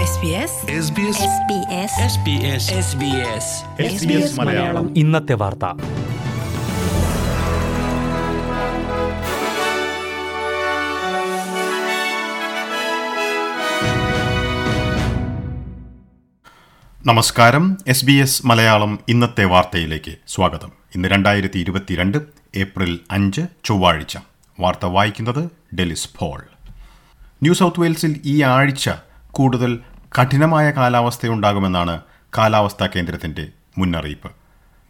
SBS SBS മലയാളം. ഇന്നത്തെ വാർത്ത. നമസ്കാരം. എസ് ബി എസ് മലയാളം ഇന്നത്തെ വാർത്തയിലേക്ക് സ്വാഗതം. ഇന്ന് രണ്ടായിരത്തി ഇരുപത്തിരണ്ട് ഏപ്രിൽ അഞ്ച് ചൊവ്വാഴ്ച. വാർത്ത വായിക്കുന്നത് ഡെലിസ് ഫോൾ ന്യൂ സൗത്ത് വെയിൽസിൽ ഈ ആഴ്ച കൂടുതൽ കഠിനമായ കാലാവസ്ഥയുണ്ടാകുമെന്നാണ് കാലാവസ്ഥാ കേന്ദ്രത്തിന്റെ മുന്നറിയിപ്പ്.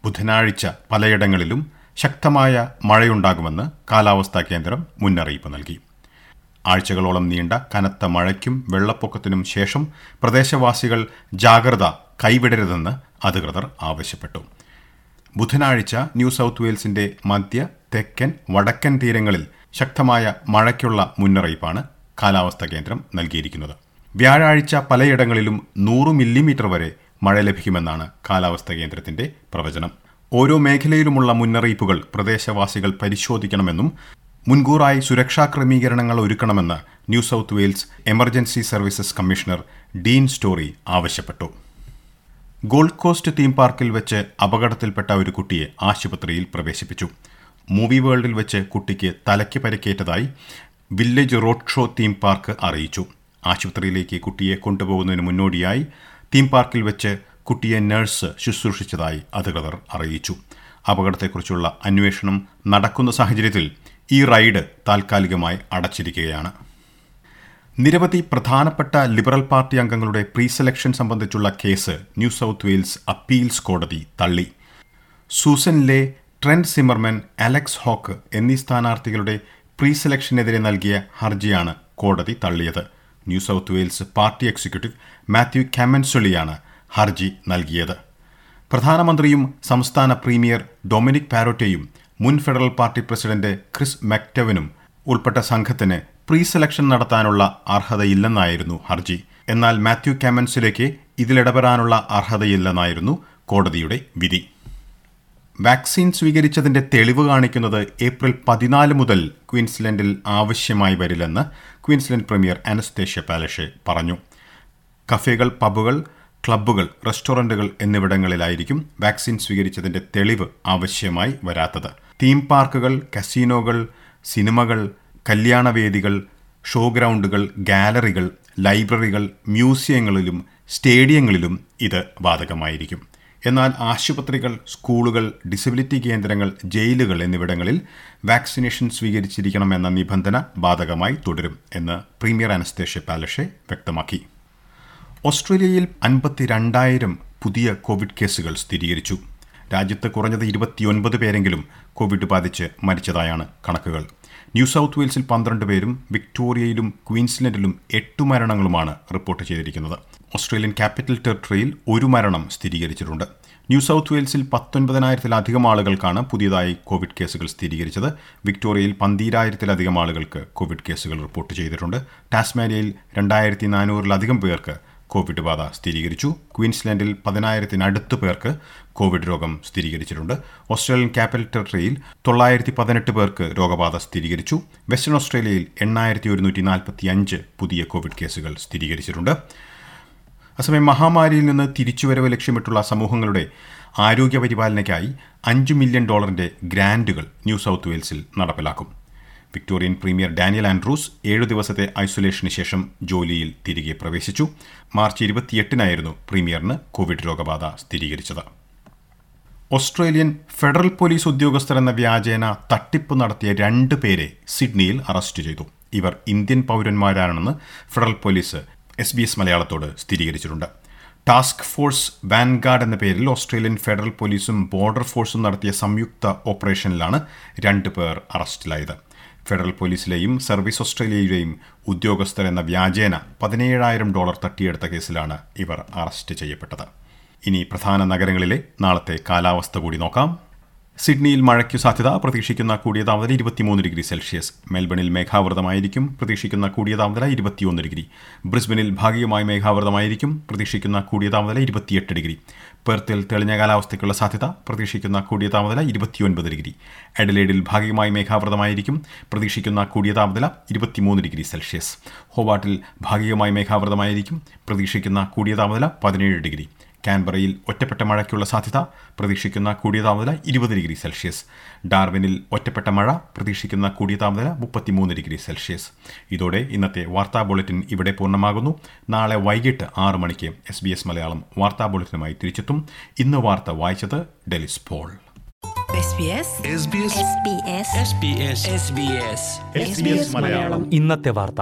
ബുധനാഴ്ച പലയിടങ്ങളിലും ശക്തമായ മഴയുണ്ടാകുമെന്ന് കാലാവസ്ഥാ കേന്ദ്രം മുന്നറിയിപ്പ് നൽകി. ആഴ്ചകളോളം നീണ്ട കനത്ത മഴയ്ക്കും വെള്ളപ്പൊക്കത്തിനും ശേഷം പ്രദേശവാസികൾ ജാഗ്രത കൈവിടരുതെന്ന് അധികൃതർ ആവശ്യപ്പെട്ടു. ബുധനാഴ്ച ന്യൂ സൗത്ത് വെയിൽസിന്റെ മധ്യ തെക്കൻ വടക്കൻ തീരങ്ങളിൽ ശക്തമായ മഴയ്ക്കുള്ള മുന്നറിയിപ്പാണ് കാലാവസ്ഥാ കേന്ദ്രം നൽകിയിരിക്കുന്നത്. വ്യാഴാഴ്ച പലയിടങ്ങളിലും നൂറ് മില്ലിമീറ്റർ വരെ മഴ ലഭിക്കുമെന്നാണ് കാലാവസ്ഥാ കേന്ദ്രത്തിന്റെ പ്രവചനം. ഓരോ മേഖലയിലുമുള്ള മുന്നറിയിപ്പുകൾ പ്രദേശവാസികൾ പരിശോധിക്കണമെന്നും മുൻകൂറായി സുരക്ഷാ ക്രമീകരണങ്ങൾ ഒരുക്കണമെന്ന് New South Wales emergency services commissioner Dean Storey ആവശ്യപ്പെട്ടു. ഗോൾഡ് കോസ്റ്റ് തീം പാർക്കിൽ വെച്ച് അപകടത്തിൽപ്പെട്ട ഒരു കുട്ടിയെ ആശുപത്രിയിൽ പ്രവേശിപ്പിച്ചു. മൂവി വേൾഡിൽ വെച്ച് കുട്ടിക്ക് തലയ്ക്ക് പരിക്കേറ്റതായി Village road show theme park അറിയിച്ചു. ആശുപത്രിയിലേക്ക് കുട്ടിയെ കൊണ്ടുപോകുന്നതിന് മുന്നോടിയായി തീം പാർക്കിൽ വെച്ച് കുട്ടിയെ നഴ്സ് ശുശ്രൂഷിച്ചതായി അധികൃതർ അറിയിച്ചു. അപകടത്തെക്കുറിച്ചുള്ള അന്വേഷണം നടക്കുന്ന സാഹചര്യത്തിൽ ഈ റൈഡ് താൽക്കാലികമായി അടച്ചിരിക്കുകയാണ്. നിരവധി പ്രധാനപ്പെട്ട ലിബറൽ പാർട്ടി അംഗങ്ങളുടെ പ്രീ സെലക്ഷൻ സംബന്ധിച്ചുള്ള case New South Wales appeals കോടതി തള്ളി. സൂസനിലെ ട്രെൻഡ് സിമർമൻ അലക്സ് ഹോക്ക് എന്നീ സ്ഥാനാർത്ഥികളുടെ പ്രീ സെലക്ഷനെതിരെ നൽകിയ ഹർജിയാണ് കോടതി തള്ളിയത്. New South Wales party executive Matthew കാമൻസൊളിയാണ് ഹർജി നൽകിയത്. പ്രധാനമന്ത്രിയും സംസ്ഥാന പ്രീമിയർ ഡൊമിനിക് പാരോട്ടയും മുൻ ഫെഡറൽ പാർട്ടി പ്രസിഡന്റ് ക്രിസ് മെക്ടവനും ഉൾപ്പെട്ട സംഘത്തിന് പ്രീ സെലക്ഷൻ നടത്താനുള്ള അർഹതയില്ലെന്നായിരുന്നു ഹർജി. എന്നാൽ മാത്യു കാമൻസിലേക്ക് ഇതിലിടപെടാനുള്ള അർഹതയില്ലെന്നായിരുന്നു കോടതിയുടെ വിധി. വാക്സിൻ സ്വീകരിച്ചതിന്റെ തെളിവ് കാണിക്കുന്നത് ഏപ്രിൽ പതിനാല് മുതൽ ക്വീൻസ്ലൻഡിൽ ആവശ്യമായി വരില്ലെന്ന് ക്വീൻസ്ലൻഡ് പ്രീമിയർ അനസ്തേഷ്യ പാലഷെ പറഞ്ഞു. കഫേകൾ പബുകൾ ക്ലബ്ബുകൾ റെസ്റ്റോറന്റുകൾ എന്നിവിടങ്ങളിലായിരിക്കും വാക്സിൻ സ്വീകരിച്ചതിന്റെ തെളിവ് ആവശ്യമായി വരാത്തത്. തീം പാർക്കുകൾ കസീനോകൾ സിനിമകൾ കല്യാണവേദികൾ ഷോ ഗ്രൗണ്ടുകൾ ഗാലറികൾ ലൈബ്രറികൾ മ്യൂസിയങ്ങളിലും സ്റ്റേഡിയങ്ങളിലും ഇത് ബാധകമായിരിക്കും. എന്നാൽ ആശുപത്രികൾ സ്കൂളുകൾ ഡിസബിലിറ്റി കേന്ദ്രങ്ങൾ ജയിലുകൾ എന്നിവിടങ്ങളിൽ വാക്സിനേഷൻ സ്വീകരിച്ചിരിക്കണമെന്ന നിബന്ധന ബാധകമായി തുടരും എന്ന് പ്രീമിയർ അനസ്തേഷ്യ പാലഷെ വ്യക്തമാക്കി. ഓസ്ട്രേലിയയിൽ അൻപത്തിരണ്ടായിരം പുതിയ കോവിഡ് കേസുകൾ സ്ഥിരീകരിച്ചു. രാജ്യത്ത് കുറഞ്ഞത് ഇരുപത്തിയൊൻപത് പേരെങ്കിലും കോവിഡ് ബാധിച്ച് മരിച്ചതായാണ് കണക്കുകൾ. ന്യൂ സൗത്ത് വെയിൽസിൽ പന്ത്രണ്ട് പേരും വിക്ടോറിയയിലും ക്വീൻസ്ലൻഡിലും എട്ട് മരണങ്ങളുമാണ് റിപ്പോർട്ട് ചെയ്തിരിക്കുന്നത്. ഓസ്ട്രേലിയൻ ക്യാപിറ്റൽ ടെറിട്ടറിയിൽ ഒരു മരണം സ്ഥിരീകരിച്ചിട്ടുണ്ട്. ന്യൂ സൗത്ത് വെയിൽസിൽ പത്തൊൻപതിനായിരത്തിലധികം ആളുകൾക്കാണ് പുതിയതായി കോവിഡ് കേസുകൾ സ്ഥിരീകരിച്ചത്. വിക്ടോറിയയിൽ പന്തീരായിരത്തിലധികം ആളുകൾക്ക് കോവിഡ് കേസുകൾ റിപ്പോർട്ട് ചെയ്തിട്ടുണ്ട്. ടാസ്മാനിയയിൽ രണ്ടായിരത്തി നാനൂറിലധികം പേർക്ക് കോവിഡ് ബാധ സ്ഥിരീകരിച്ചു. ക്വീൻസ്ലാൻഡിൽ പതിനായിരത്തിനടുത്ത് പേർക്ക് കോവിഡ് രോഗം സ്ഥിരീകരിച്ചിട്ടുണ്ട്. ഓസ്ട്രേലിയൻ ക്യാപിറ്റൽ ടെറിട്ടറിയിൽ തൊള്ളായിരത്തി പതിനെട്ട് പേർക്ക് രോഗബാധ സ്ഥിരീകരിച്ചു. വെസ്റ്റേൺ ഓസ്ട്രേലിയയിൽ എണ്ണായിരത്തി ഒരുന്നൂറ്റി നാൽപ്പത്തി അഞ്ച് പുതിയ കോവിഡ് കേസുകൾ സ്ഥിരീകരിച്ചിട്ടുണ്ട്. അസമയം മഹാമാരിയിൽ നിന്ന് തിരിച്ചുവരവ് ലക്ഷ്യമിട്ടുള്ള സമൂഹങ്ങളുടെ ആരോഗ്യ പരിപാലനയ്ക്കായി അഞ്ച് മില്യൺ ഡോളറിന്റെ ഗ്രാൻഡുകൾ ന്യൂ സൗത്ത് വെയിൽസിൽ നടപ്പിലാക്കും. വിക്ടോറിയൻ പ്രീമിയർ ഡാനിയൽ ആൻഡ്രൂസ് ഏഴു ദിവസത്തെ ഐസൊലേഷന് ശേഷം ജോലിയിൽ തിരികെ പ്രവേശിച്ചു. മാർച്ച് ഇരുപത്തിയെട്ടിനായിരുന്നു പ്രീമിയറിന് കോവിഡ് രോഗബാധ സ്ഥിരീകരിച്ചത്. ഓസ്ട്രേലിയൻ ഫെഡറൽ പോലീസ് ഉദ്യോഗസ്ഥർ എന്ന വ്യാജേന തട്ടിപ്പ് നടത്തിയ രണ്ട് പേരെ സിഡ്നിയിൽ അറസ്റ്റ് ചെയ്തു. ഇവർ Indian പൗരന്മാരാണെന്ന് federal police S B S മലയാളത്തോട് സ്ഥിരീകരിച്ചിട്ടുണ്ട്. ടാസ്ക് ഫോഴ്സ് വാൻഗാർഡ് എന്ന പേരിൽ ഓസ്ട്രേലിയൻ ഫെഡറൽ പോലീസും ബോർഡർ ഫോഴ്സും നടത്തിയ സംയുക്ത ഓപ്പറേഷനിലാണ് രണ്ട് പേർ അറസ്റ്റിലായത്. ഫെഡറൽ പോലീസിലെയും സർവീസ് ഓസ്ട്രേലിയയിലെയും ഉദ്യോഗസ്ഥർ എന്ന വ്യാജേന പതിനേഴായിരം ഡോളർ തട്ടിയെടുത്ത കേസിലാണ് ഇവർ അറസ്റ്റ് ചെയ്യപ്പെട്ടത്. ഇനി പ്രധാന നഗരങ്ങളിലെ നാളത്തെ കാലാവസ്ഥ കൂടി നോക്കാം. സിഡ്നിയിൽ മഴയ്ക്കു സാധ്യത. പ്രതീക്ഷിക്കുന്ന കൂടിയ താപനില ഇരുപത്തിമൂന്ന് ഡിഗ്രി സെൽഷ്യസ്. മെൽബണിൽ മേഘാവൃതമായിരിക്കും. പ്രതീക്ഷിക്കുന്ന കൂടിയ താപനില ഇരുപത്തിയൊന്ന് ഡിഗ്രി. ബ്രിസ്ബനിൽ ഭാഗികമായി മേഘാവൃതമായിരിക്കും. പ്രതീക്ഷിക്കുന്ന കൂടിയ താപനില ഇരുപത്തിയെട്ട് ഡിഗ്രി. പെർത്തിൽ തെളിഞ്ഞ കാലാവസ്ഥയ്ക്കുള്ള സാധ്യത. പ്രതീക്ഷിക്കുന്ന കൂടിയ താപനില ഇരുപത്തിയൊൻപത് ഡിഗ്രി. എഡലേഡിൽ ഭാഗികമായി മേഘാവൃതമായിരിക്കും. പ്രതീക്ഷിക്കുന്ന കൂടിയ താപനില ഇരുപത്തിമൂന്ന് ഡിഗ്രി സെൽഷ്യസ്. ഹോവാട്ടിൽ ഭാഗികമായി മേഘാവൃതമായിരിക്കും. പ്രതീക്ഷിക്കുന്ന കൂടിയ താപനില പതിനേഴ് ഡിഗ്രി. കാൻബറയിൽ ഒറ്റപ്പെട്ട മഴയ്ക്കുള്ള സാധ്യത പ്രതീക്ഷിക്കുന്ന കൂടിയ താപനില ഇരുപത് ഡിഗ്രി സെൽഷ്യസ്. ഡാർവിനിൽ ഒറ്റപ്പെട്ട മഴ പ്രതീക്ഷിക്കുന്ന കൂടിയ താപനില മുപ്പത്തിമൂന്ന് ഡിഗ്രി സെൽഷ്യസ്. ഇതോടെ ഇന്നത്തെ വാർത്താ ബുള്ളറ്റിൻ ഇവിടെ പൂർണമാകുന്നു. നാളെ വൈകിട്ട് ആറ് മണിക്ക് എസ് ബി എസ് മലയാളം വാർത്താ ബുള്ളറ്റിനുമായി തിരിച്ചെത്തും. ഇന്ന് വാർത്ത വായിച്ചത് Delys Paul. SBS SBS SBS SBS SBS SBS മലയാളം. ഇന്നത്തെ വാർത്ത.